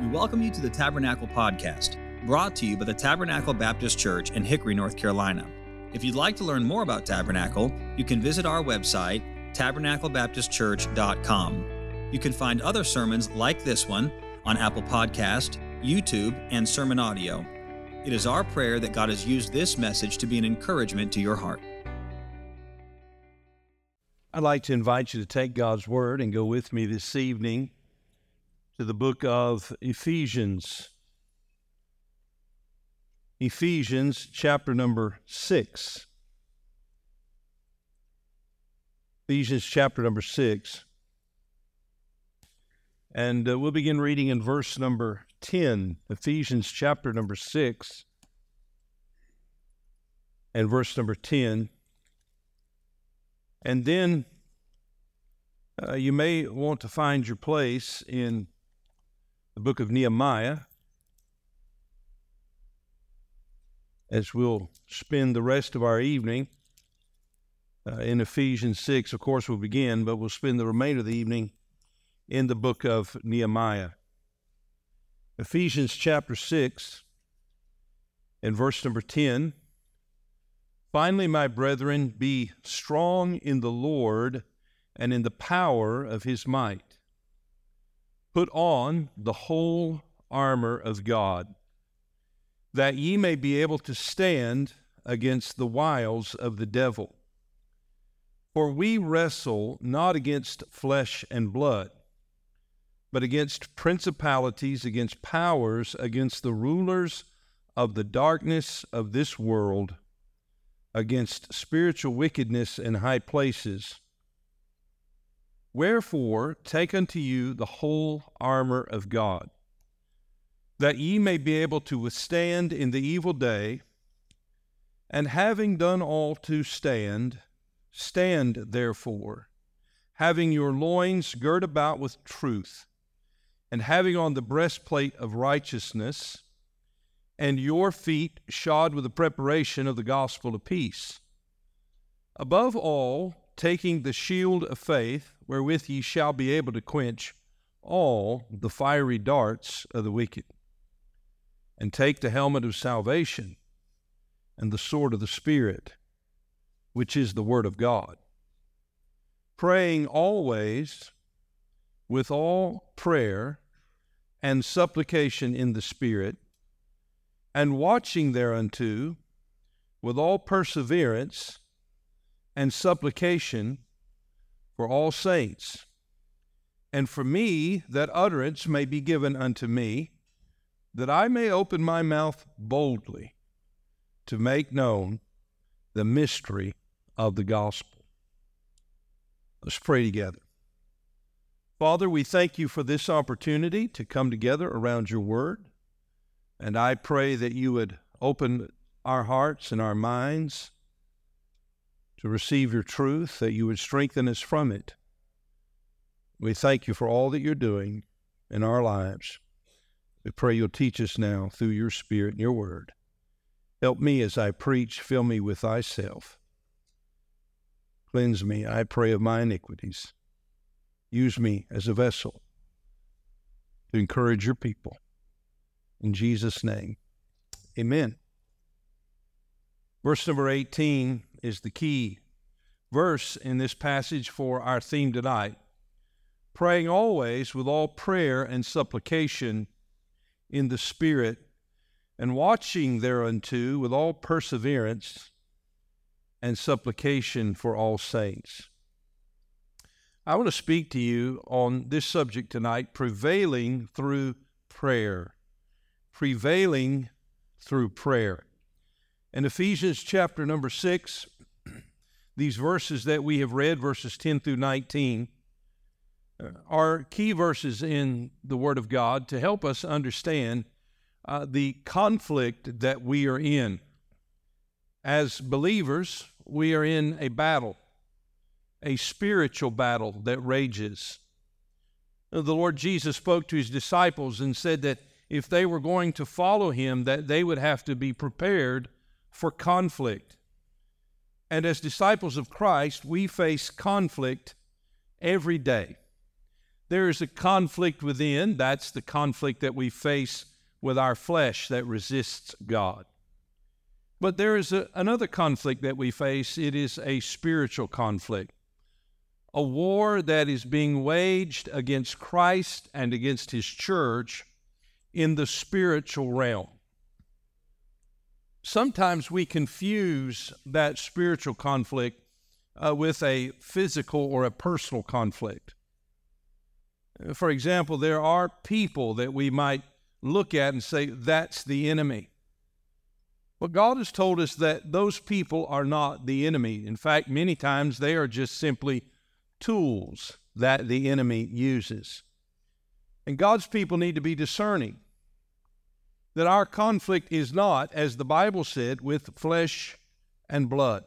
We welcome you to the Tabernacle Podcast, brought to you by the Tabernacle Baptist Church in Hickory, North Carolina. If you'd like to learn more about Tabernacle, you can visit our website, tabernaclebaptistchurch.com. You can find other sermons like this one on Apple Podcast, YouTube, and Sermon Audio. It is our prayer that God has used this message to be an encouragement to your heart. I'd like to invite you to take God's Word and go with me this evening to the book of Ephesians. Ephesians chapter number 6. Ephesians chapter number 6. And uh, we'll begin reading in verse number 10. Ephesians chapter number 6 and verse number 10. And then uh, you may want to find your place in the book of Nehemiah as we'll spend the rest of our evening uh, in Ephesians 6. Of course, we'll begin, but we'll spend the remainder of the evening in the book of Nehemiah. Ephesians chapter 6 and verse number 10. Finally, my brethren, be strong in the Lord and in the power of his might. Put on the whole armor of God, that ye may be able to stand against the wiles of the devil. For we wrestle not against flesh and blood, but against principalities, against powers, against the rulers of the darkness of this world, against spiritual wickedness in high places. Wherefore, take unto you the whole armor of God, that ye may be able to withstand in the evil day, and having done all to stand, stand therefore, having your loins girt about with truth, and having on the breastplate of righteousness, and your feet shod with the preparation of the gospel of peace. Above all, taking the shield of faith, wherewith ye shall be able to quench all the fiery darts of the wicked, and take the helmet of salvation and the sword of the Spirit, which is the Word of God, praying always with all prayer and supplication in the Spirit, and watching thereunto with all perseverance and supplication for all saints, and for me that utterance may be given unto me, that I may open my mouth boldly to make known the mystery of the gospel. Let's pray together. Father, we thank you for this opportunity to come together around your word. And I pray that you would open our hearts and our minds to receive your truth, that you would strengthen us from it. We thank you for all that you're doing in our lives. We pray you'll teach us now through your Spirit and your word. Help me as I preach, fill me with thyself. Cleanse me, I pray, of my iniquities. Use me as a vessel to encourage your people. In Jesus' name, amen. Verse number 18 is the key verse in this passage for our theme tonight. Praying always with all prayer and supplication in the Spirit, and watching thereunto with all perseverance and supplication for all saints. I want to speak to you on this subject tonight prevailing through prayer. Prevailing through prayer. In Ephesians chapter number 6, these verses that we have read, verses 10 through 19, uh, are key verses in the Word of God to help us understand uh, the conflict that we are in. As believers, we are in a battle, a spiritual battle that rages. The Lord Jesus spoke to his disciples and said that if they were going to follow him, that they would have to be prepared for conflict. And as disciples of Christ, we face conflict every day. There is a conflict within. That's the conflict that we face with our flesh that resists God. But there is a, another conflict that we face. It is a spiritual conflict, a war that is being waged against Christ and against His church in the spiritual realm. Sometimes we confuse that spiritual conflict uh, with a physical or a personal conflict. For example, there are people that we might look at and say, that's the enemy. But God has told us that those people are not the enemy. In fact, many times they are just simply tools that the enemy uses. And God's people need to be discerning that our conflict is not, as the Bible said, with flesh and blood.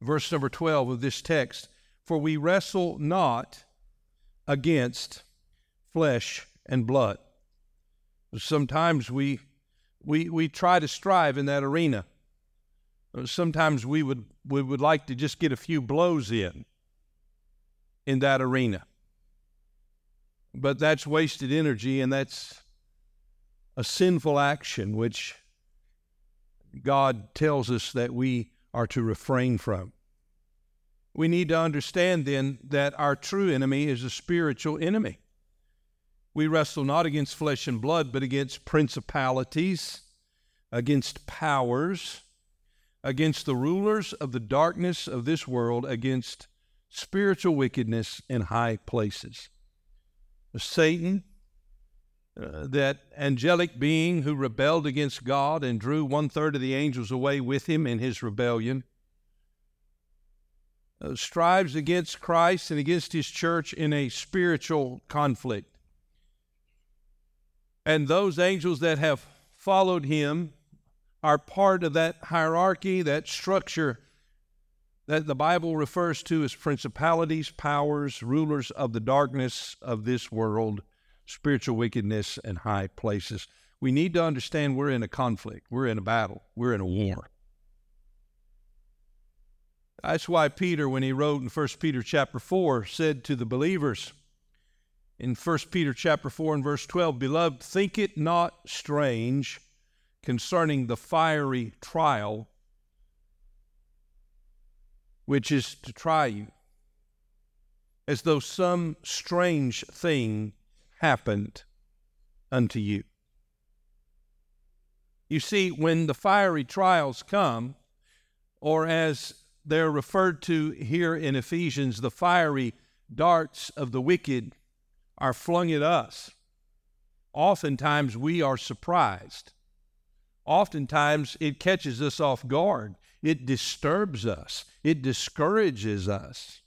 Verse number 12 of this text For we wrestle not against flesh and blood. Sometimes we, we, we try to strive in that arena. Sometimes we would, we would like to just get a few blows in in that arena. But that's wasted energy and that's a sinful action which God tells us that we are to refrain from. We need to understand then that our true enemy is a spiritual enemy. We wrestle not against flesh and blood, but against principalities, against powers, against the rulers of the darkness of this world, against spiritual wickedness in high places. Satan, uh, that angelic being who rebelled against God and drew one third of the angels away with him in his rebellion, uh, strives against Christ and against his church in a spiritual conflict. And those angels that have followed him are part of that hierarchy, that structure that the Bible refers to as principalities, powers, rulers of the darkness of this world, spiritual wickedness in high places. We need to understand we're in a conflict, we're in a battle, we're in a war. That's why Peter, when he wrote in 1 Peter chapter 4, said to the believers in 1 Peter chapter 4 and verse 12, Beloved, think it not strange concerning the fiery trial which is to try you, as though some strange thing happened unto you. You see, when the fiery trials come, or as they're referred to here in Ephesians, the fiery darts of the wicked are flung at us. Oftentimes we are surprised. Oftentimes it catches us off guard. It disturbs us. It discourages us.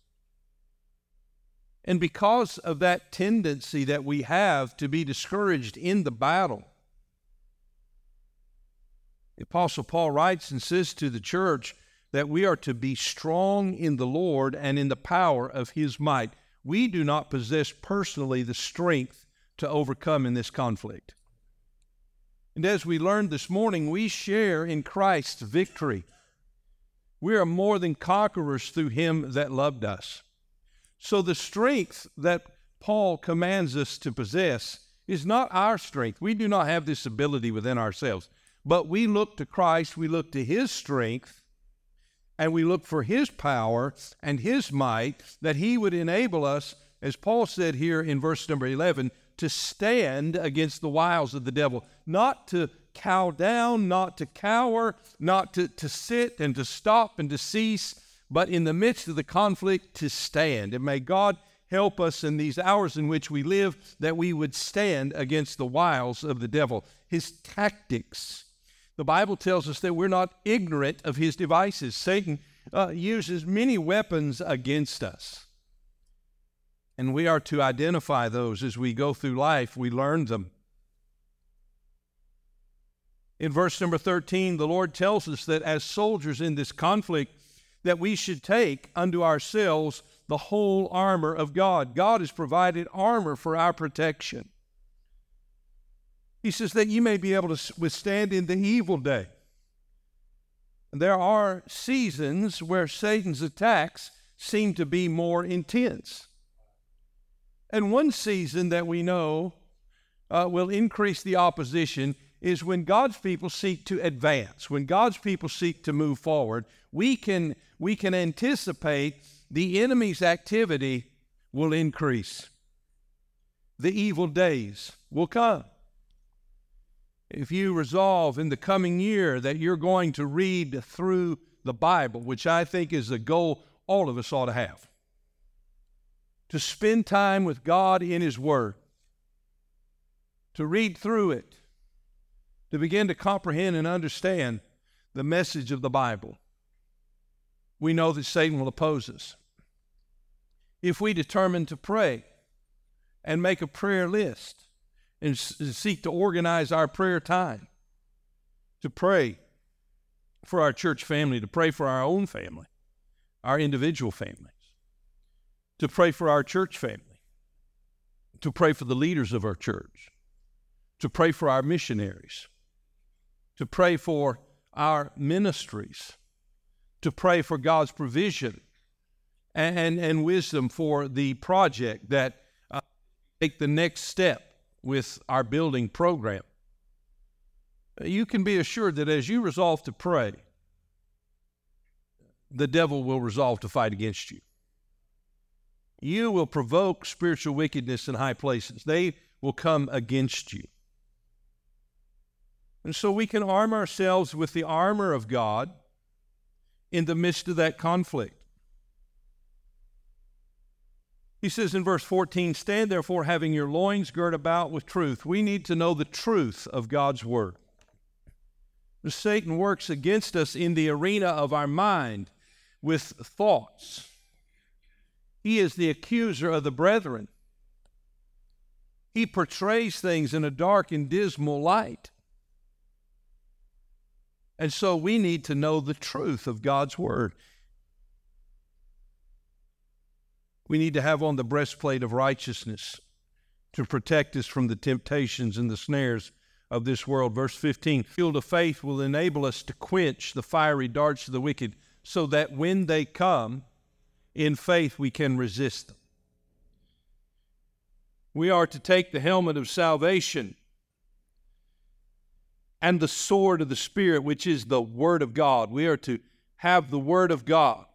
And because of that tendency that we have to be discouraged in the battle, the Apostle Paul writes and says to the church, that we are to be strong in the Lord and in the power of his might. We do not possess personally the strength to overcome in this conflict. And as we learned this morning, we share in Christ's victory. We are more than conquerors through him that loved us. So the strength that Paul commands us to possess is not our strength. We do not have this ability within ourselves, but we look to Christ, we look to his strength and we look for His power and His might that He would enable us, as Paul said here in verse number 11, to stand against the wiles of the devil, not to cow down, not to cower, not to, to sit and to stop and to cease, but in the midst of the conflict to stand. And may God help us in these hours in which we live that we would stand against the wiles of the devil, his tactics the Bible tells us that we're not ignorant of his devices. Satan uh, uses many weapons against us. And we are to identify those as we go through life. We learn them. In verse number 13, the Lord tells us that as soldiers in this conflict, that we should take unto ourselves the whole armor of God. God has provided armor for our protection. He says that you may be able to withstand in the evil day. There are seasons where Satan's attacks seem to be more intense. And one season that we know uh, will increase the opposition is when God's people seek to advance, when God's people seek to move forward, we can, we can anticipate the enemy's activity will increase. The evil days will come. If you resolve in the coming year that you're going to read through the Bible, which I think is a goal all of us ought to have, to spend time with God in His Word, to read through it, to begin to comprehend and understand the message of the Bible, we know that Satan will oppose us. If we determine to pray and make a prayer list and seek to organize our prayer time, to pray for our church family, to pray for our own family, our individual families, to pray for our church family, to pray for the leaders of our church, to pray for our missionaries, to pray for our ministries, to pray for God's provision and, and, wisdom for the project that uh, take the next step with our building program. You can be assured that as you resolve to pray, the devil will resolve to fight against you. You will provoke spiritual wickedness in high places. They will come against you. And so we can arm ourselves with the armor of God in the midst of that conflict. He says in verse 14, Stand therefore, having your loins girt about with truth. We need to know the truth of God's word. Satan works against us in the arena of our mind with thoughts. He is the accuser of the brethren. He portrays things in a dark and dismal light. And so we need to know the truth of God's Word. We need to have on the breastplate of righteousness to protect us from the temptations and the snares of this world. Verse 15 Shield of faith will enable us to quench the fiery darts of the wicked, so that when they come, in faith we can resist them. We are to take the helmet of salvation and the sword of the Spirit, which is the Word of God. We are to have the Word of God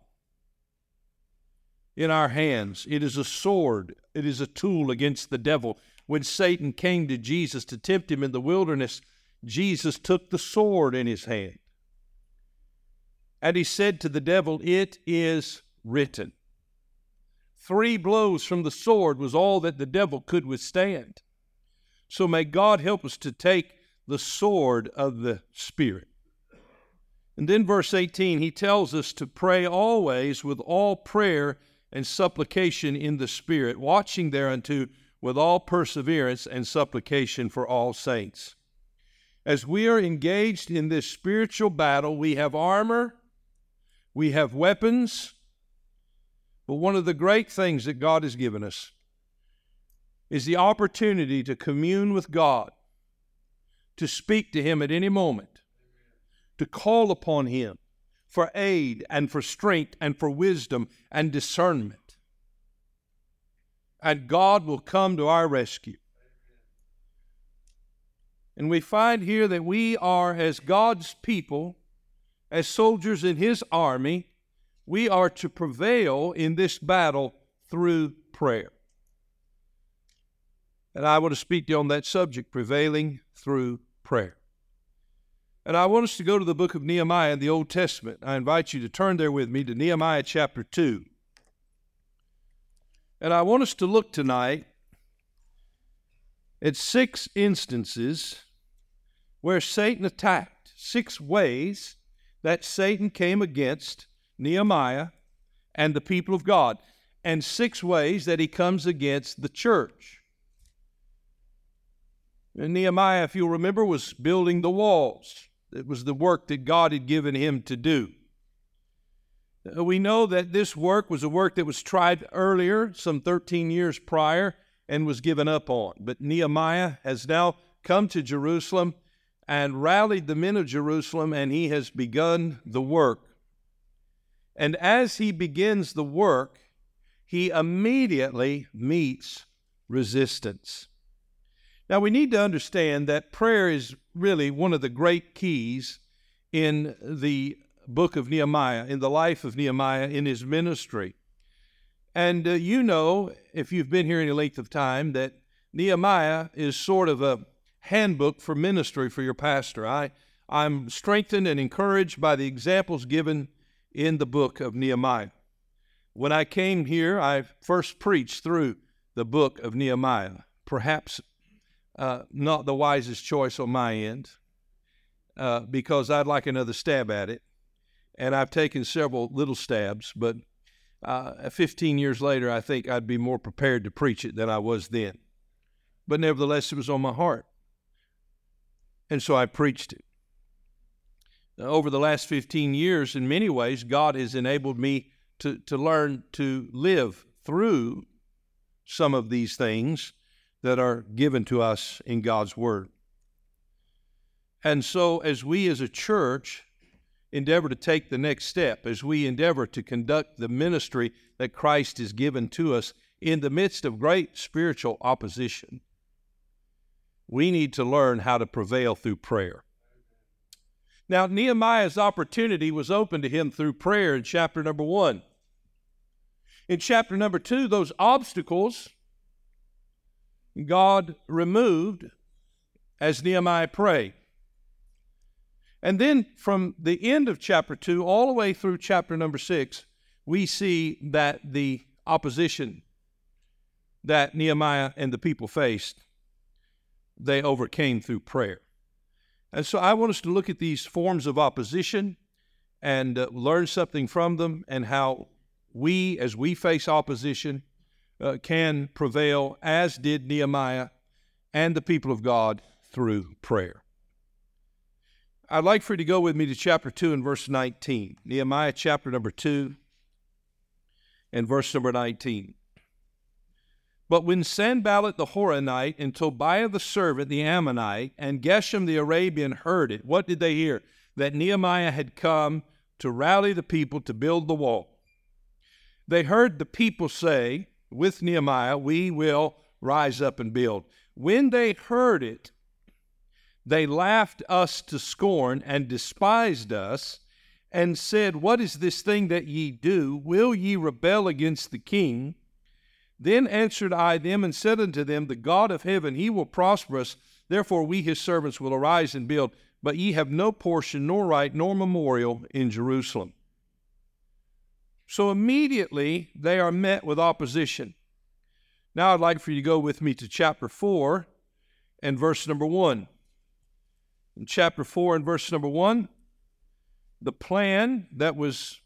in our hands. It is a sword, it is a tool against the devil. When Satan came to Jesus to tempt him in the wilderness, Jesus took the sword in his hand. And he said to the devil, It is written. Three blows from the sword was all that the devil could withstand. So may God help us to take the sword of the Spirit. And then, verse 18, he tells us to pray always with all prayer and supplication in the Spirit, watching thereunto with all perseverance and supplication for all saints. As we are engaged in this spiritual battle, we have armor, we have weapons, but one of the great things that God has given us is the opportunity to commune with God to speak to Him at any moment, to call upon Him for aid and for strength and for wisdom and discernment. And God will come to our rescue. And we find here that we are, as God's people, as soldiers in His army, we are to prevail in this battle through prayer. And I want to speak to you on that subject, prevailing through prayer. And I want us to go to the book of Nehemiah in the Old Testament. I invite you to turn there with me to Nehemiah chapter 2. And I want us to look tonight at six instances where Satan attacked, six ways that Satan came against Nehemiah and the people of God, and six ways that he comes against the church. And Nehemiah, if you'll remember, was building the walls. It was the work that God had given him to do. Uh, we know that this work was a work that was tried earlier, some 13 years prior, and was given up on. But Nehemiah has now come to Jerusalem and rallied the men of Jerusalem, and he has begun the work. And as he begins the work, he immediately meets resistance. Now, we need to understand that prayer is really one of the great keys in the book of Nehemiah, in the life of Nehemiah, in his ministry. And uh, you know, if you've been here any length of time, that Nehemiah is sort of a handbook for ministry for your pastor. I, I'm strengthened and encouraged by the examples given in the book of Nehemiah. When I came here, I first preached through the book of Nehemiah. Perhaps uh, not the wisest choice on my end, uh, because I'd like another stab at it. And I've taken several little stabs, but uh, 15 years later, I think I'd be more prepared to preach it than I was then. But nevertheless, it was on my heart. And so I preached it. Over the last 15 years, in many ways, God has enabled me to, to learn to live through some of these things that are given to us in God's Word. And so, as we as a church endeavor to take the next step, as we endeavor to conduct the ministry that Christ has given to us in the midst of great spiritual opposition, we need to learn how to prevail through prayer. Now, Nehemiah's opportunity was open to him through prayer in chapter number one. In chapter number two, those obstacles God removed as Nehemiah prayed. And then from the end of chapter 2 all the way through chapter number 6, we see that the opposition that Nehemiah and the people faced, they overcame through prayer. And so I want us to look at these forms of opposition and uh, learn something from them and how we, as we face opposition, uh, can prevail, as did Nehemiah and the people of God through prayer. I'd like for you to go with me to chapter 2 and verse 19. Nehemiah chapter number 2 and verse number 19. But when Sanballat the Horonite and Tobiah the servant, the Ammonite, and Geshem the Arabian heard it, what did they hear? That Nehemiah had come to rally the people to build the wall. They heard the people say, with Nehemiah, we will rise up and build. When they heard it, they laughed us to scorn and despised us and said, What is this thing that ye do? Will ye rebel against the king? Then answered I them and said unto them, The God of heaven, he will prosper us. Therefore we his servants will arise and build. But ye have no portion, nor right, nor memorial in Jerusalem. So immediately they are met with opposition. Now I'd like for you to go with me to chapter 4 and verse number 1. In chapter 4 and verse number 1, the plan that was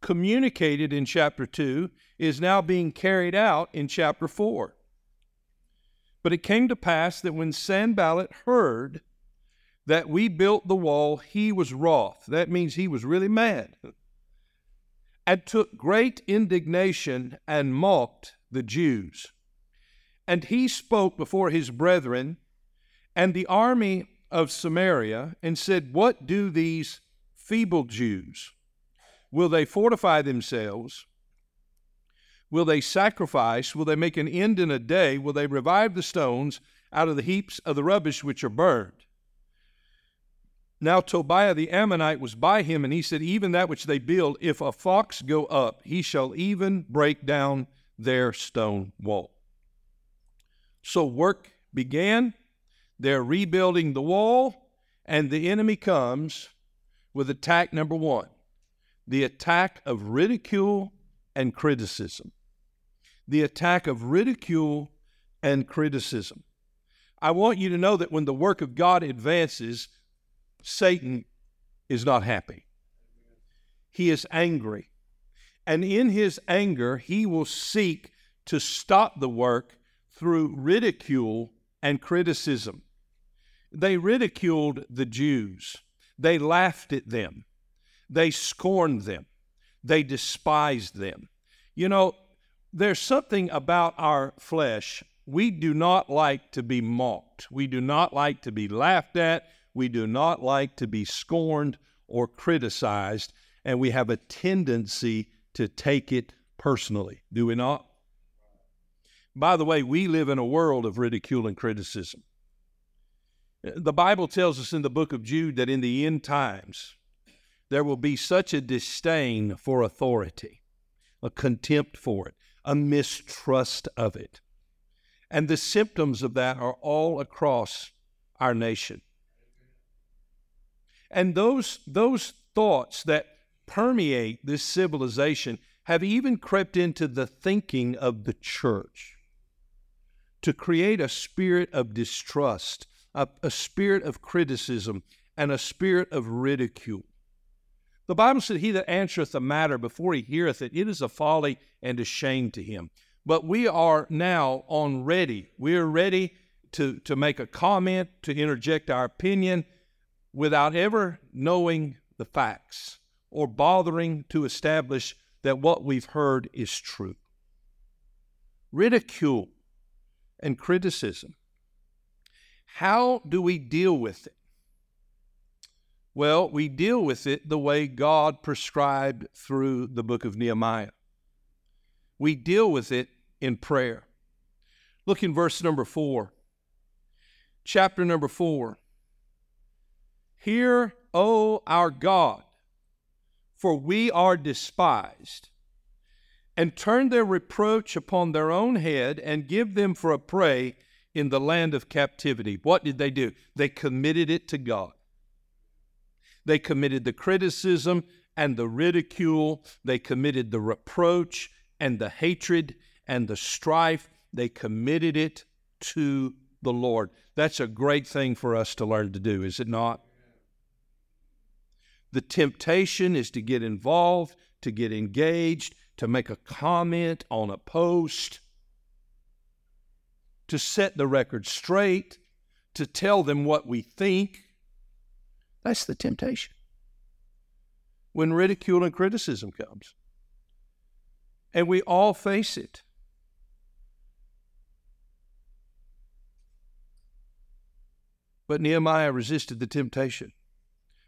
communicated in chapter 2 is now being carried out in chapter 4. But it came to pass that when Sanballat heard that we built the wall, he was wroth. That means he was really mad and took great indignation and mocked the Jews. And he spoke before his brethren and the army of Samaria and said, What do these feeble Jews? Will they fortify themselves? Will they sacrifice? Will they make an end in a day? Will they revive the stones out of the heaps of the rubbish which are burned? Now Tobiah the Ammonite was by him, and he said, Even that which they build, if a fox go up, he shall even break down their stone wall. So work began. They're rebuilding the wall, and the enemy comes with attack number one the attack of ridicule and criticism. The attack of ridicule and criticism. I want you to know that when the work of God advances, Satan is not happy. He is angry. And in his anger, he will seek to stop the work through ridicule and criticism. They ridiculed the Jews, they laughed at them, they scorned them, they despised them. You know, there's something about our flesh. We do not like to be mocked. We do not like to be laughed at. We do not like to be scorned or criticized, and we have a tendency to take it personally, do we not? By the way, we live in a world of ridicule and criticism. The Bible tells us in the book of Jude that in the end times, there will be such a disdain for authority, a contempt for it, a mistrust of it. And the symptoms of that are all across our nation. And those, those thoughts that permeate this civilization have even crept into the thinking of the church to create a spirit of distrust, a, a spirit of criticism, and a spirit of ridicule. The Bible said, He that answereth a matter before he heareth it, it is a folly and a shame to him. But we are now on ready. We are ready to, to make a comment, to interject our opinion without ever knowing the facts or bothering to establish that what we've heard is true. Ridicule and criticism. How do we deal with it? Well, we deal with it the way God prescribed through the book of Nehemiah. We deal with it in prayer. Look in verse number four, chapter number four. Hear, O our God, for we are despised, and turn their reproach upon their own head, and give them for a prey in the land of captivity. What did they do? They committed it to God. They committed the criticism and the ridicule. They committed the reproach and the hatred and the strife. They committed it to the Lord. That's a great thing for us to learn to do, is it not? The temptation is to get involved, to get engaged, to make a comment on a post, to set the record straight, to tell them what we think. That's the temptation. When ridicule and criticism comes. And we all face it. But Nehemiah resisted the temptation.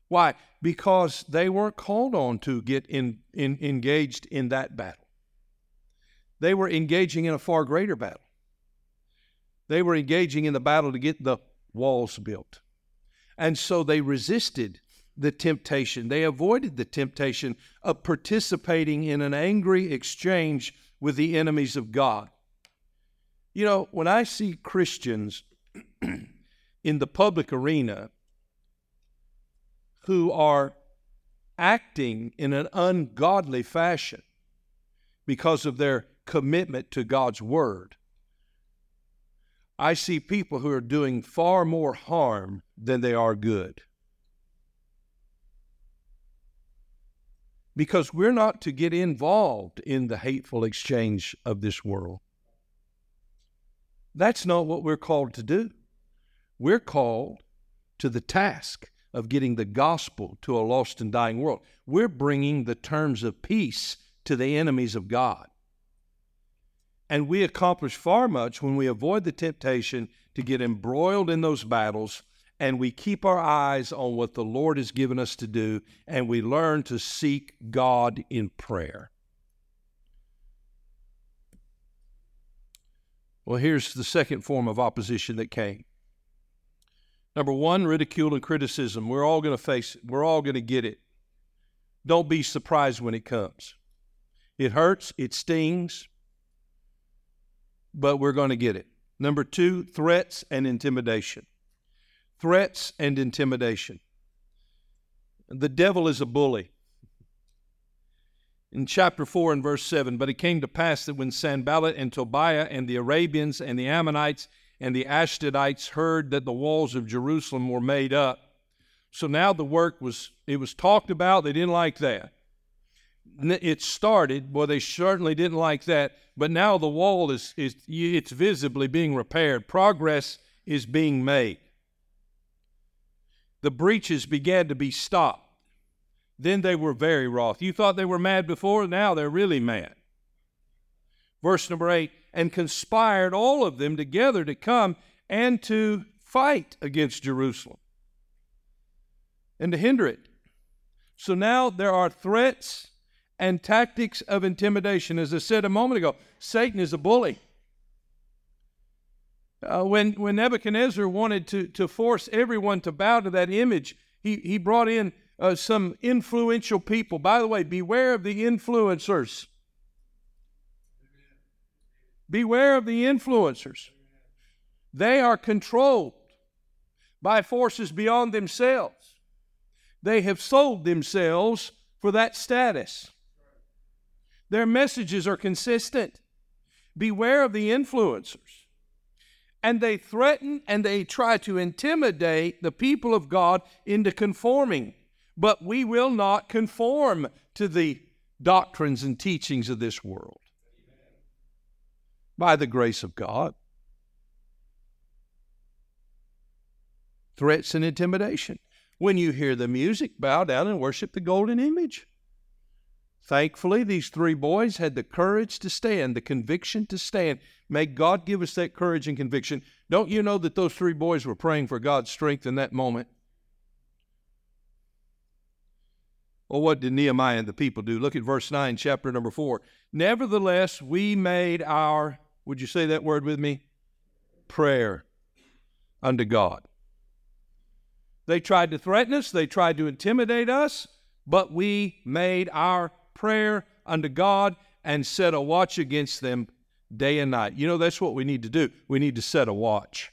Why? Because they weren't called on to get in, in, engaged in that battle. They were engaging in a far greater battle. They were engaging in the battle to get the walls built. And so they resisted the temptation. They avoided the temptation of participating in an angry exchange with the enemies of God. You know, when I see Christians in the public arena who are acting in an ungodly fashion because of their commitment to God's Word, I see people who are doing far more harm than they are good. Because we're not to get involved in the hateful exchange of this world. That's not what we're called to do. We're called to the task of getting the gospel to a lost and dying world. We're bringing the terms of peace to the enemies of God. And we accomplish far much when we avoid the temptation to get embroiled in those battles and we keep our eyes on what the Lord has given us to do and we learn to seek God in prayer. Well, here's the second form of opposition that came. Number one, ridicule and criticism. We're all going to face it, we're all going to get it. Don't be surprised when it comes. It hurts, it stings, but we're going to get it. Number two, threats and intimidation. Threats and intimidation. The devil is a bully. In chapter 4 and verse 7, but it came to pass that when Sanballat and Tobiah and the Arabians and the Ammonites and the Ashdodites heard that the walls of Jerusalem were made up, so now the work was it was talked about. They didn't like that it started, boy, they certainly didn't like that. But now the wall is, is it's visibly being repaired. Progress is being made. The breaches began to be stopped. Then they were very wroth. You thought they were mad before, now they're really mad. Verse number eight, and conspired all of them together to come and to fight against Jerusalem and to hinder it. So now there are threats and tactics of intimidation. As I said a moment ago, Satan is a bully. Uh, when, when Nebuchadnezzar wanted to, to force everyone to bow to that image, he, he brought in uh, some influential people. By the way, beware of the influencers. Beware of the influencers. They are controlled by forces beyond themselves. They have sold themselves for that status. Their messages are consistent. Beware of the influencers. And they threaten and they try to intimidate the people of God into conforming. But we will not conform to the doctrines and teachings of this world by the grace of God. Threats and intimidation. When you hear the music, bow down and worship the golden image. Thankfully, these three boys had the courage to stand, the conviction to stand. May God give us that courage and conviction. Don't you know that those three boys were praying for God's strength in that moment? Well, what did Nehemiah and the people do? Look at verse 9, chapter number 4. Nevertheless, we made our, would you say that word with me? Prayer unto God. They tried to threaten us, they tried to intimidate us, but we made our prayer unto God and set a watch against them day and night. You know, that's what we need to do. We need to set a watch.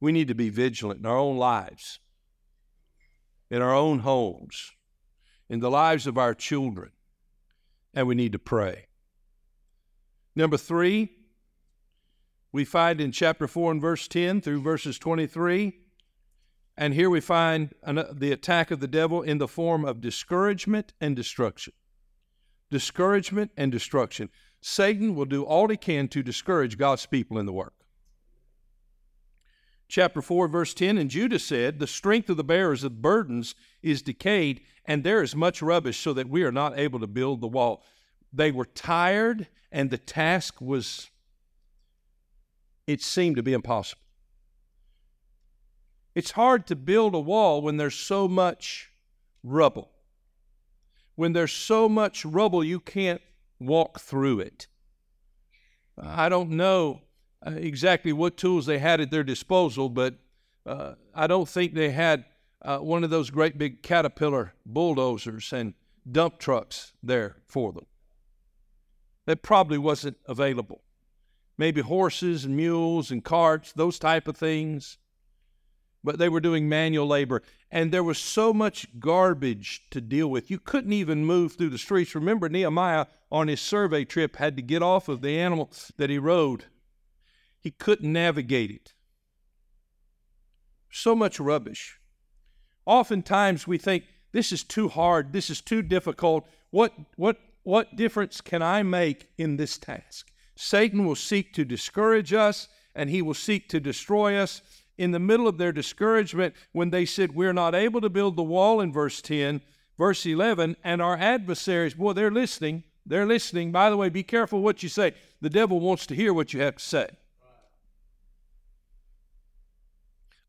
We need to be vigilant in our own lives, in our own homes, in the lives of our children, and we need to pray. Number three, we find in chapter 4 and verse 10 through verses 23 and here we find an, the attack of the devil in the form of discouragement and destruction. Discouragement and destruction. Satan will do all he can to discourage God's people in the work. Chapter 4, verse 10 And Judah said, The strength of the bearers of burdens is decayed, and there is much rubbish, so that we are not able to build the wall. They were tired, and the task was, it seemed to be impossible. It's hard to build a wall when there's so much rubble. When there's so much rubble, you can't walk through it. I don't know uh, exactly what tools they had at their disposal, but uh, I don't think they had uh, one of those great big caterpillar bulldozers and dump trucks there for them. That probably wasn't available. Maybe horses and mules and carts, those type of things but they were doing manual labor. And there was so much garbage to deal with. You couldn't even move through the streets. Remember, Nehemiah on his survey trip had to get off of the animal that he rode, he couldn't navigate it. So much rubbish. Oftentimes we think, this is too hard, this is too difficult. What, what, what difference can I make in this task? Satan will seek to discourage us and he will seek to destroy us in the middle of their discouragement when they said, We're not able to build the wall in verse 10, verse 11, and our adversaries, boy, they're listening. They're listening. By the way, be careful what you say. The devil wants to hear what you have to say.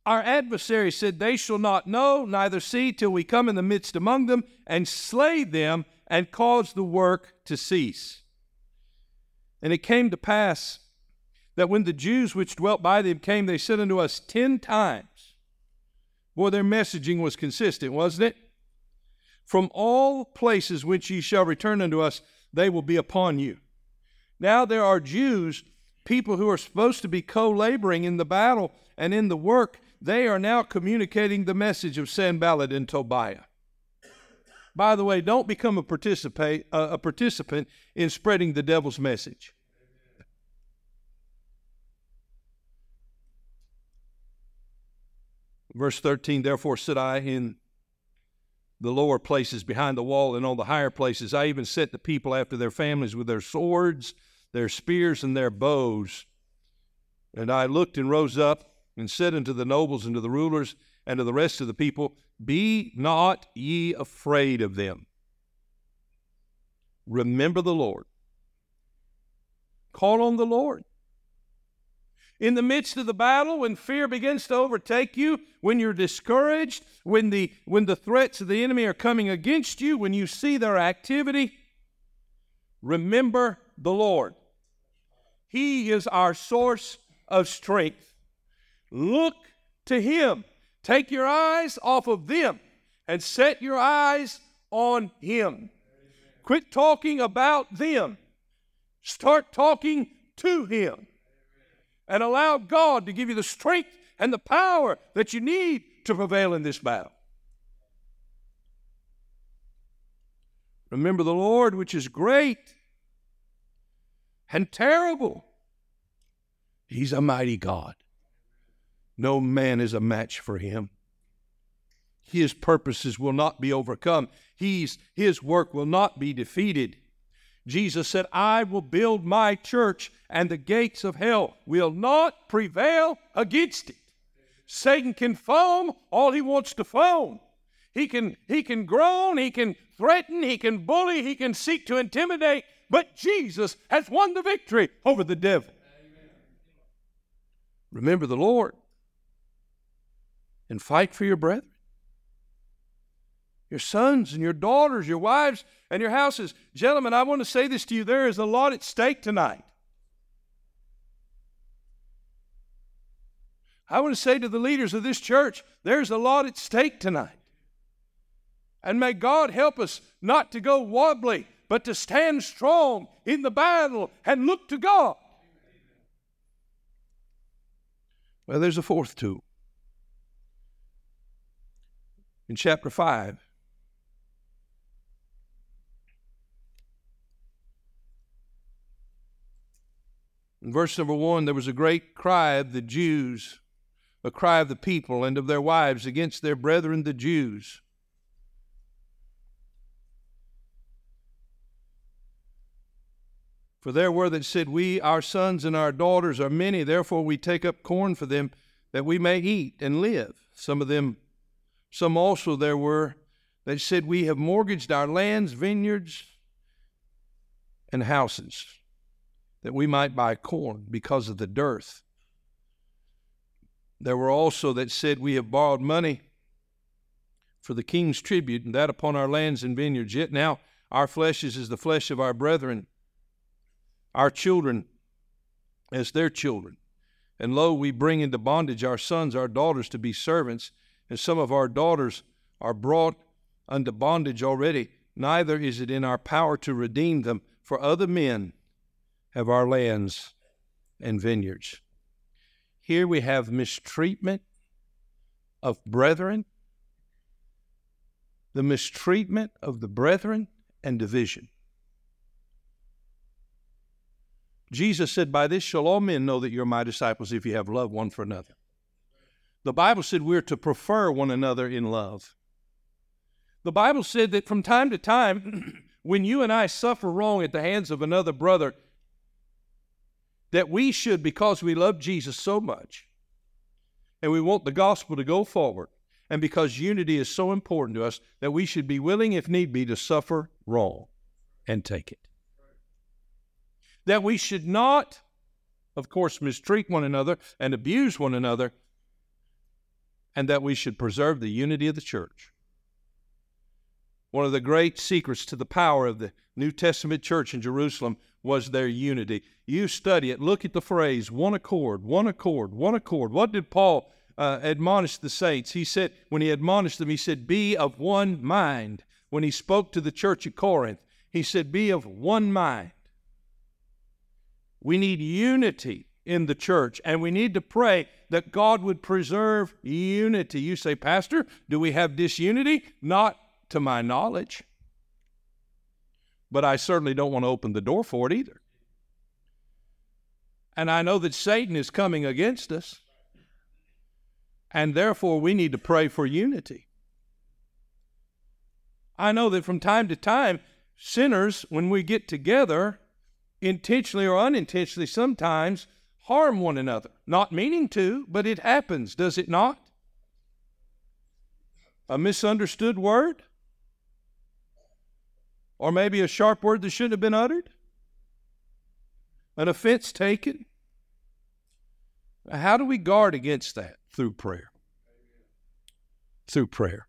Our adversary said, They shall not know, neither see, till we come in the midst among them and slay them and caused the work to cease. And it came to pass that when the Jews which dwelt by them came, they said unto us ten times. Boy, their messaging was consistent, wasn't it? From all places which ye shall return unto us, they will be upon you. Now there are Jews, people who are supposed to be co laboring in the battle and in the work, they are now communicating the message of Sanballat and Tobiah. By the way, don't become a, participate, a participant in spreading the devil's message. Verse 13, therefore said I in the lower places behind the wall and on the higher places, I even set the people after their families with their swords, their spears, and their bows. And I looked and rose up and said unto the nobles and to the rulers and to the rest of the people, Be not ye afraid of them. Remember the Lord. Call on the Lord in the midst of the battle, when fear begins to overtake you, when you're discouraged, when the, when the threats of the enemy are coming against you, when you see their activity, remember the Lord. He is our source of strength. Look to Him. Take your eyes off of them and set your eyes on Him. Quit talking about them. Start talking to Him. And allow God to give you the strength and the power that you need to prevail in this battle. Remember the Lord, which is great and terrible. He's a mighty God. No man is a match for him. His purposes will not be overcome. He's, his work will not be defeated. Jesus said, I will build my church, and the gates of hell will not prevail against it. Satan can foam all he wants to foam. He can, he can groan, he can threaten, he can bully, he can seek to intimidate, but Jesus has won the victory over the devil. Amen. Remember the Lord and fight for your brethren. Your sons and your daughters, your wives and your houses. Gentlemen, I want to say this to you there is a lot at stake tonight. I want to say to the leaders of this church, there's a lot at stake tonight. And may God help us not to go wobbly, but to stand strong in the battle and look to God. Well, there's a fourth tool. In chapter 5, In verse number one, there was a great cry of the Jews, a cry of the people and of their wives against their brethren the Jews. For there were that said, We, our sons and our daughters, are many, therefore we take up corn for them, that we may eat and live. Some of them, some also there were that said, We have mortgaged our lands, vineyards, and houses, that we might buy corn because of the dearth. There were also that said, We have borrowed money for the king's tribute, and that upon our lands and vineyards. Yet now our flesh is as the flesh of our brethren our children as their children. And lo, we bring into bondage our sons, our daughters to be servants, and some of our daughters are brought unto bondage already. Neither is it in our power to redeem them, for other men have our lands and vineyards. Here we have mistreatment of brethren, the mistreatment of the brethren, and division. Jesus said, By this shall all men know that you're my disciples if you have love one for another. The Bible said we're to prefer one another in love. The Bible said that from time to time, when you and I suffer wrong at the hands of another brother, that we should, because we love Jesus so much and we want the gospel to go forward, and because unity is so important to us, that we should be willing, if need be, to suffer wrong and take it that we should not, of course, mistreat one another and abuse one another, and that we should preserve the unity of the church. One of the great secrets to the power of the New Testament church in Jerusalem was their unity. You study it, look at the phrase one accord, one accord, one accord. What did Paul uh, admonish the saints? He said, when he admonished them, he said, Be of one mind. When he spoke to the church at Corinth, he said, Be of one mind. We need unity in the church, and we need to pray that God would preserve unity. You say, Pastor, do we have disunity? Not to my knowledge. But I certainly don't want to open the door for it either. And I know that Satan is coming against us. And therefore, we need to pray for unity. I know that from time to time, sinners, when we get together, intentionally or unintentionally sometimes harm one another. Not meaning to, but it happens, does it not? A misunderstood word? Or maybe a sharp word that shouldn't have been uttered? An offense taken? How do we guard against that? Through prayer. Through prayer.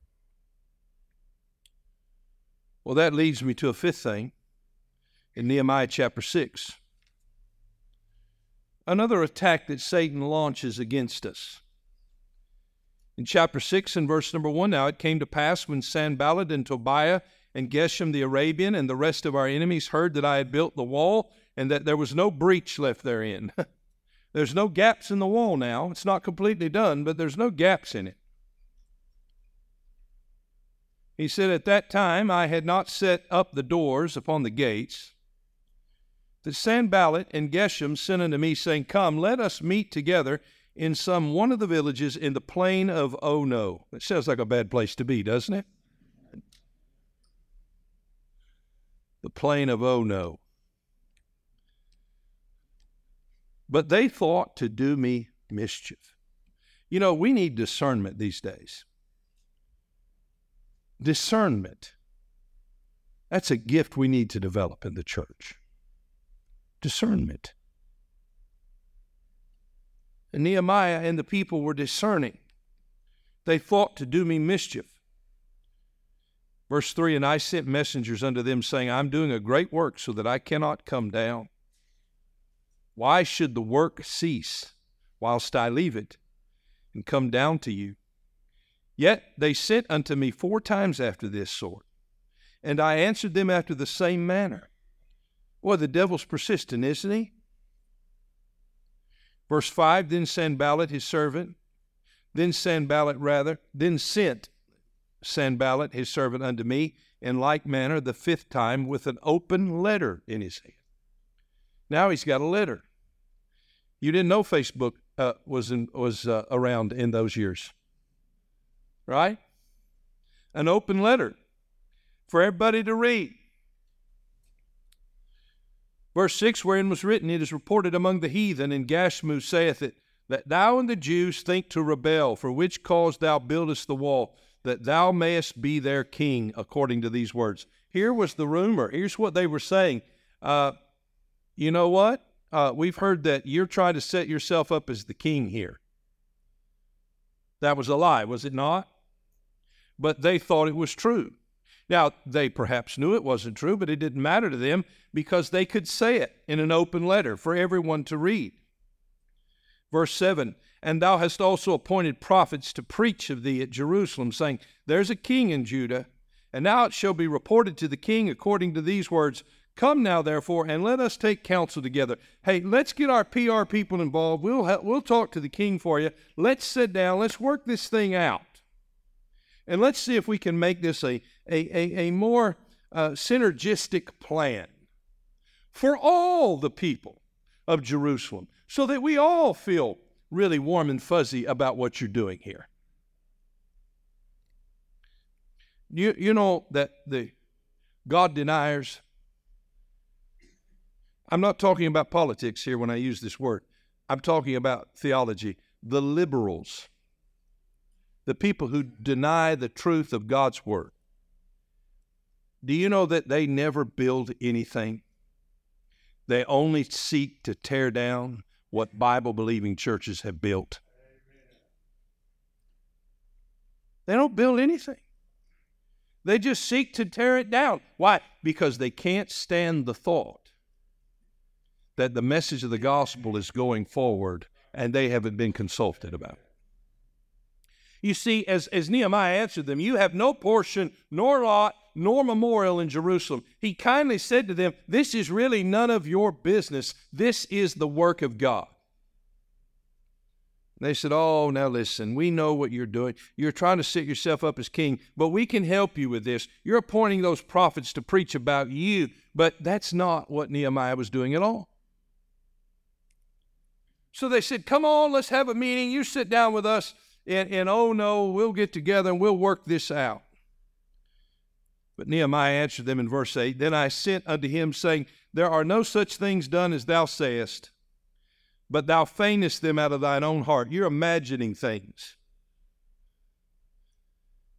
Well, that leads me to a fifth thing in Nehemiah chapter 6. Another attack that Satan launches against us. In chapter 6 and verse number 1, now it came to pass when Sanballat and Tobiah and Geshem the Arabian and the rest of our enemies heard that I had built the wall and that there was no breach left therein. there's no gaps in the wall now. It's not completely done, but there's no gaps in it. He said, At that time I had not set up the doors upon the gates. That Sanballat and Geshem sent unto me, saying, Come, let us meet together in some one of the villages in the plain of Ono. It sounds like a bad place to be, doesn't it? The plain of Ono. But they thought to do me mischief. You know, we need discernment these days. Discernment. That's a gift we need to develop in the church. Discernment. And Nehemiah and the people were discerning. They thought to do me mischief. Verse 3 And I sent messengers unto them, saying, I'm doing a great work, so that I cannot come down. Why should the work cease whilst I leave it and come down to you? Yet they sent unto me four times after this sort, and I answered them after the same manner. Well, the devil's persistent, isn't he? Verse 5 Then Sanballat, his servant, then Sanballat rather, then sent Sanballat, his servant, unto me in like manner the fifth time with an open letter in his hand. Now he's got a letter. You didn't know Facebook uh, was in, was uh, around in those years, right? An open letter for everybody to read. Verse 6 Wherein was written, It is reported among the heathen, and Gashmu saith it, that thou and the Jews think to rebel, for which cause thou buildest the wall, that thou mayest be their king, according to these words. Here was the rumor. Here's what they were saying. Uh, you know what? Uh, we've heard that you're trying to set yourself up as the king here. That was a lie, was it not? But they thought it was true. Now, they perhaps knew it wasn't true, but it didn't matter to them because they could say it in an open letter for everyone to read. Verse 7 And thou hast also appointed prophets to preach of thee at Jerusalem, saying, There's a king in Judah, and now it shall be reported to the king according to these words Come now, therefore, and let us take counsel together. Hey, let's get our PR people involved. We'll, help, we'll talk to the king for you. Let's sit down. Let's work this thing out. And let's see if we can make this a, a, a, a more uh, synergistic plan for all the people of Jerusalem so that we all feel really warm and fuzzy about what you're doing here. You, you know that the God deniers, I'm not talking about politics here when I use this word, I'm talking about theology. The liberals the people who deny the truth of God's word. Do you know that they never build anything? They only seek to tear down what Bible believing churches have built. They don't build anything. They just seek to tear it down. Why? Because they can't stand the thought that the message of the gospel is going forward and they haven't been consulted about it. You see, as, as Nehemiah answered them, You have no portion, nor lot, nor memorial in Jerusalem. He kindly said to them, This is really none of your business. This is the work of God. They said, Oh, now listen, we know what you're doing. You're trying to set yourself up as king, but we can help you with this. You're appointing those prophets to preach about you, but that's not what Nehemiah was doing at all. So they said, Come on, let's have a meeting. You sit down with us and, and oh no, we'll get together and we'll work this out. But Nehemiah answered them in verse 8 Then I sent unto him, saying, There are no such things done as thou sayest, but thou feignest them out of thine own heart. You're imagining things.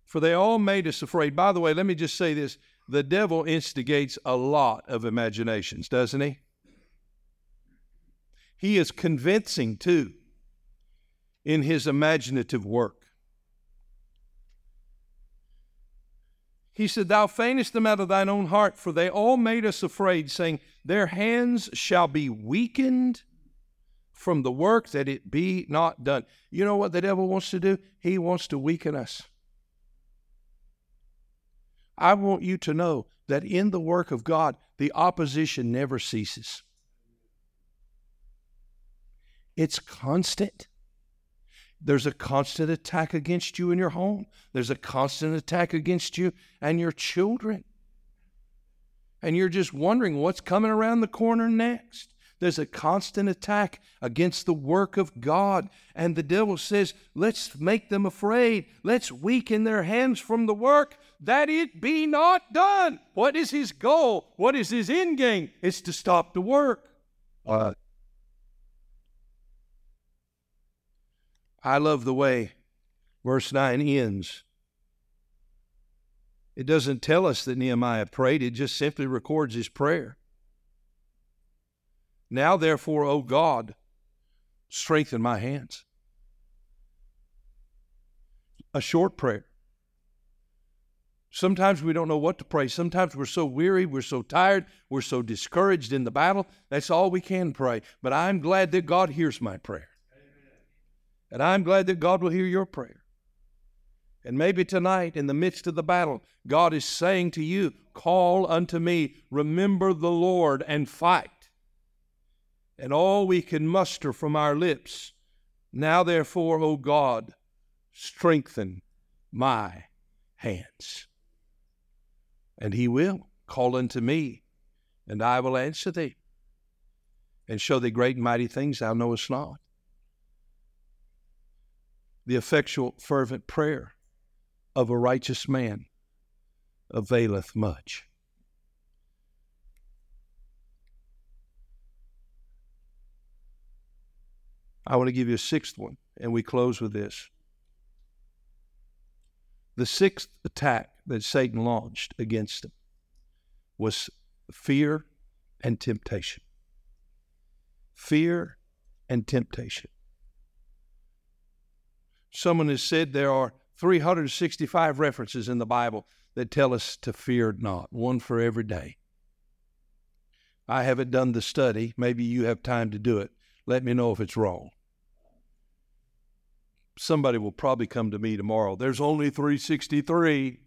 For they all made us afraid. By the way, let me just say this the devil instigates a lot of imaginations, doesn't he? He is convincing too in his imaginative work. He said, Thou feignest them out of thine own heart, for they all made us afraid, saying, Their hands shall be weakened from the work that it be not done. You know what the devil wants to do? He wants to weaken us. I want you to know that in the work of God, the opposition never ceases. It's constant. There's a constant attack against you in your home. There's a constant attack against you and your children. And you're just wondering what's coming around the corner next. There's a constant attack against the work of God. And the devil says, let's make them afraid. Let's weaken their hands from the work that it be not done. What is his goal? What is his end game? It's to stop the work. Uh, I love the way verse 9 ends. It doesn't tell us that Nehemiah prayed, it just simply records his prayer. Now, therefore, O God, strengthen my hands. A short prayer. Sometimes we don't know what to pray. Sometimes we're so weary, we're so tired, we're so discouraged in the battle. That's all we can pray. But I'm glad that God hears my prayer. And I'm glad that God will hear your prayer. And maybe tonight, in the midst of the battle, God is saying to you, Call unto me, remember the Lord, and fight. And all we can muster from our lips, Now therefore, O God, strengthen my hands. And He will call unto me, and I will answer thee, and show thee great and mighty things thou knowest not the effectual, fervent prayer of a righteous man availeth much. I want to give you a sixth one, and we close with this. The sixth attack that Satan launched against him was fear and temptation. Fear and temptation. Someone has said there are 365 references in the Bible that tell us to fear not, one for every day. I haven't done the study. Maybe you have time to do it. Let me know if it's wrong. Somebody will probably come to me tomorrow. There's only 363.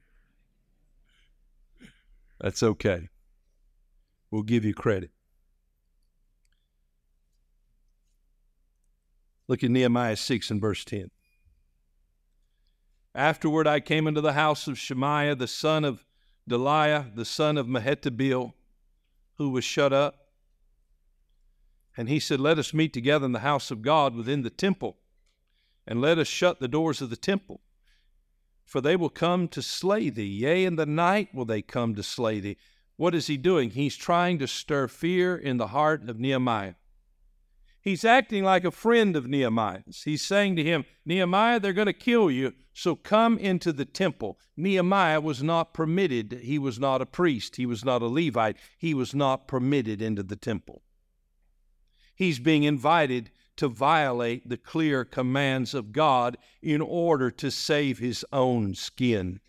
That's okay. We'll give you credit. Look at Nehemiah 6 and verse 10. Afterward, I came into the house of Shemaiah, the son of Delaiah, the son of Mehetabeel, who was shut up. And he said, Let us meet together in the house of God within the temple, and let us shut the doors of the temple. For they will come to slay thee. Yea, in the night will they come to slay thee. What is he doing? He's trying to stir fear in the heart of Nehemiah. He's acting like a friend of Nehemiah's. He's saying to him, Nehemiah, they're going to kill you, so come into the temple. Nehemiah was not permitted. He was not a priest. He was not a Levite. He was not permitted into the temple. He's being invited to violate the clear commands of God in order to save his own skin.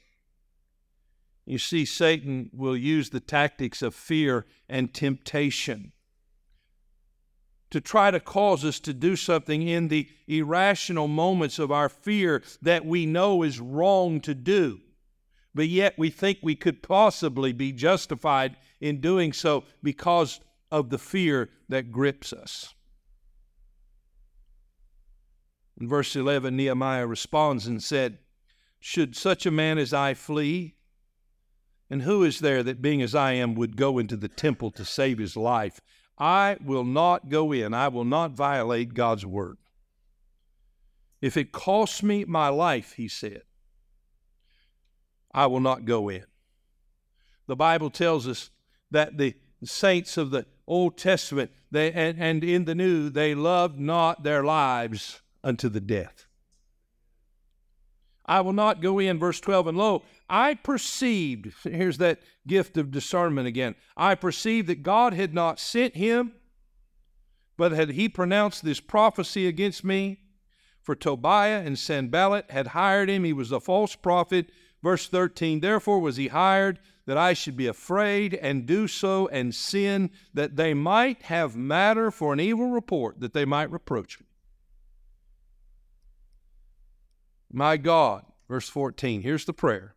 You see, Satan will use the tactics of fear and temptation to try to cause us to do something in the irrational moments of our fear that we know is wrong to do. But yet we think we could possibly be justified in doing so because of the fear that grips us. In verse 11, Nehemiah responds and said, Should such a man as I flee? And who is there that, being as I am, would go into the temple to save his life? I will not go in. I will not violate God's word. If it costs me my life, he said, I will not go in. The Bible tells us that the saints of the Old Testament they, and, and in the New, they loved not their lives unto the death. I will not go in, verse 12, and lo, I perceived, here's that gift of discernment again. I perceived that God had not sent him, but had he pronounced this prophecy against me. For Tobiah and Sanballat had hired him. He was a false prophet Verse 13 Therefore was he hired that I should be afraid and do so and sin, that they might have matter for an evil report, that they might reproach me. My God, verse 14, here's the prayer.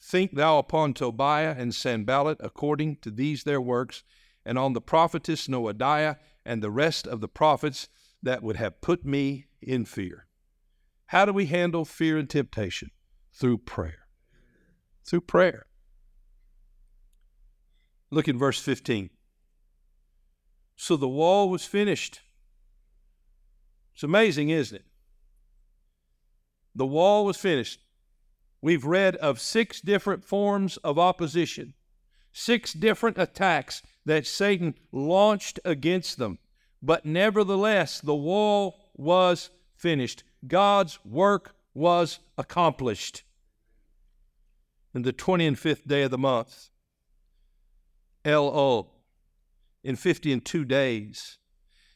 Think thou upon Tobiah and Sanballat according to these their works, and on the prophetess Noadiah and the rest of the prophets that would have put me in fear. How do we handle fear and temptation? Through prayer. Through prayer. Look at verse 15. So the wall was finished. It's amazing, isn't it? The wall was finished. We've read of six different forms of opposition, six different attacks that Satan launched against them. But nevertheless, the wall was finished. God's work was accomplished. In the 25th day of the month, Elul, in fifty and two days.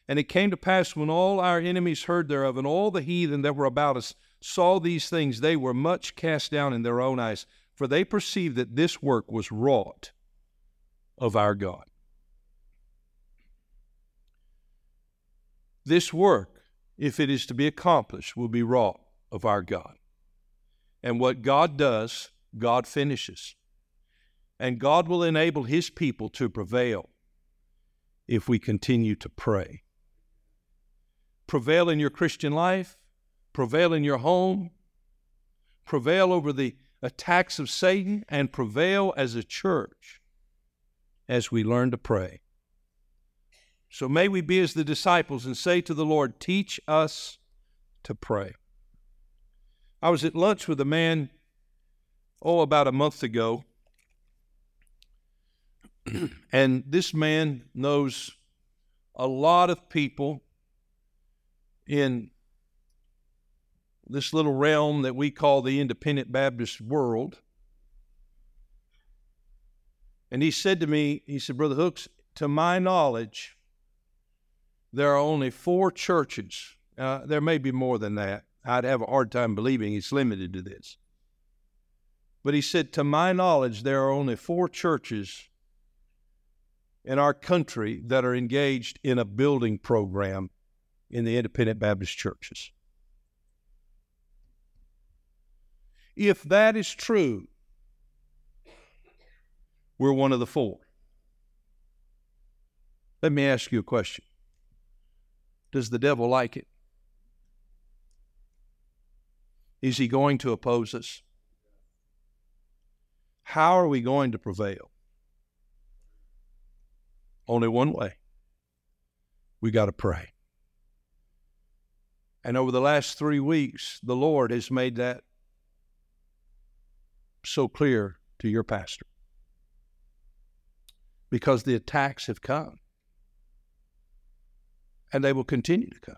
And it came to pass when all our enemies heard thereof, and all the heathen that were about us saw these things, they were much cast down in their own eyes, for they perceived that this work was wrought of our God. This work, if it is to be accomplished, will be wrought of our God. And what God does, God finishes. And God will enable His people to prevail if we continue to pray. Prevail in your Christian life, prevail in your home, prevail over the attacks of Satan, and prevail as a church as we learn to pray. So may we be as the disciples and say to the Lord, Teach us to pray. I was at lunch with a man, oh, about a month ago, and this man knows a lot of people in this little realm that we call the independent Baptist world. And he said to me, he said, Brother Hooks, to my knowledge, there are only four churches. Uh, there may be more than that. I'd have a hard time believing he's limited to this. But he said, To my knowledge, there are only four churches in our country that are engaged in a building program in the independent Baptist churches. If that is true, we're one of the four. Let me ask you a question does the devil like it? Is he going to oppose us? How are we going to prevail? Only one way. We got to pray. And over the last three weeks, the Lord has made that so clear to your pastor because the attacks have come and they will continue to come.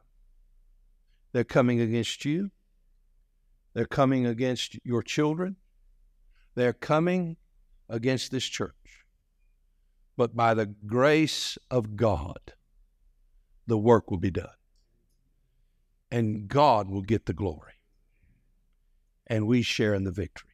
They're coming against you, they're coming against your children, they're coming against this church. But by the grace of God, the work will be done. And God will get the glory. And we share in the victory.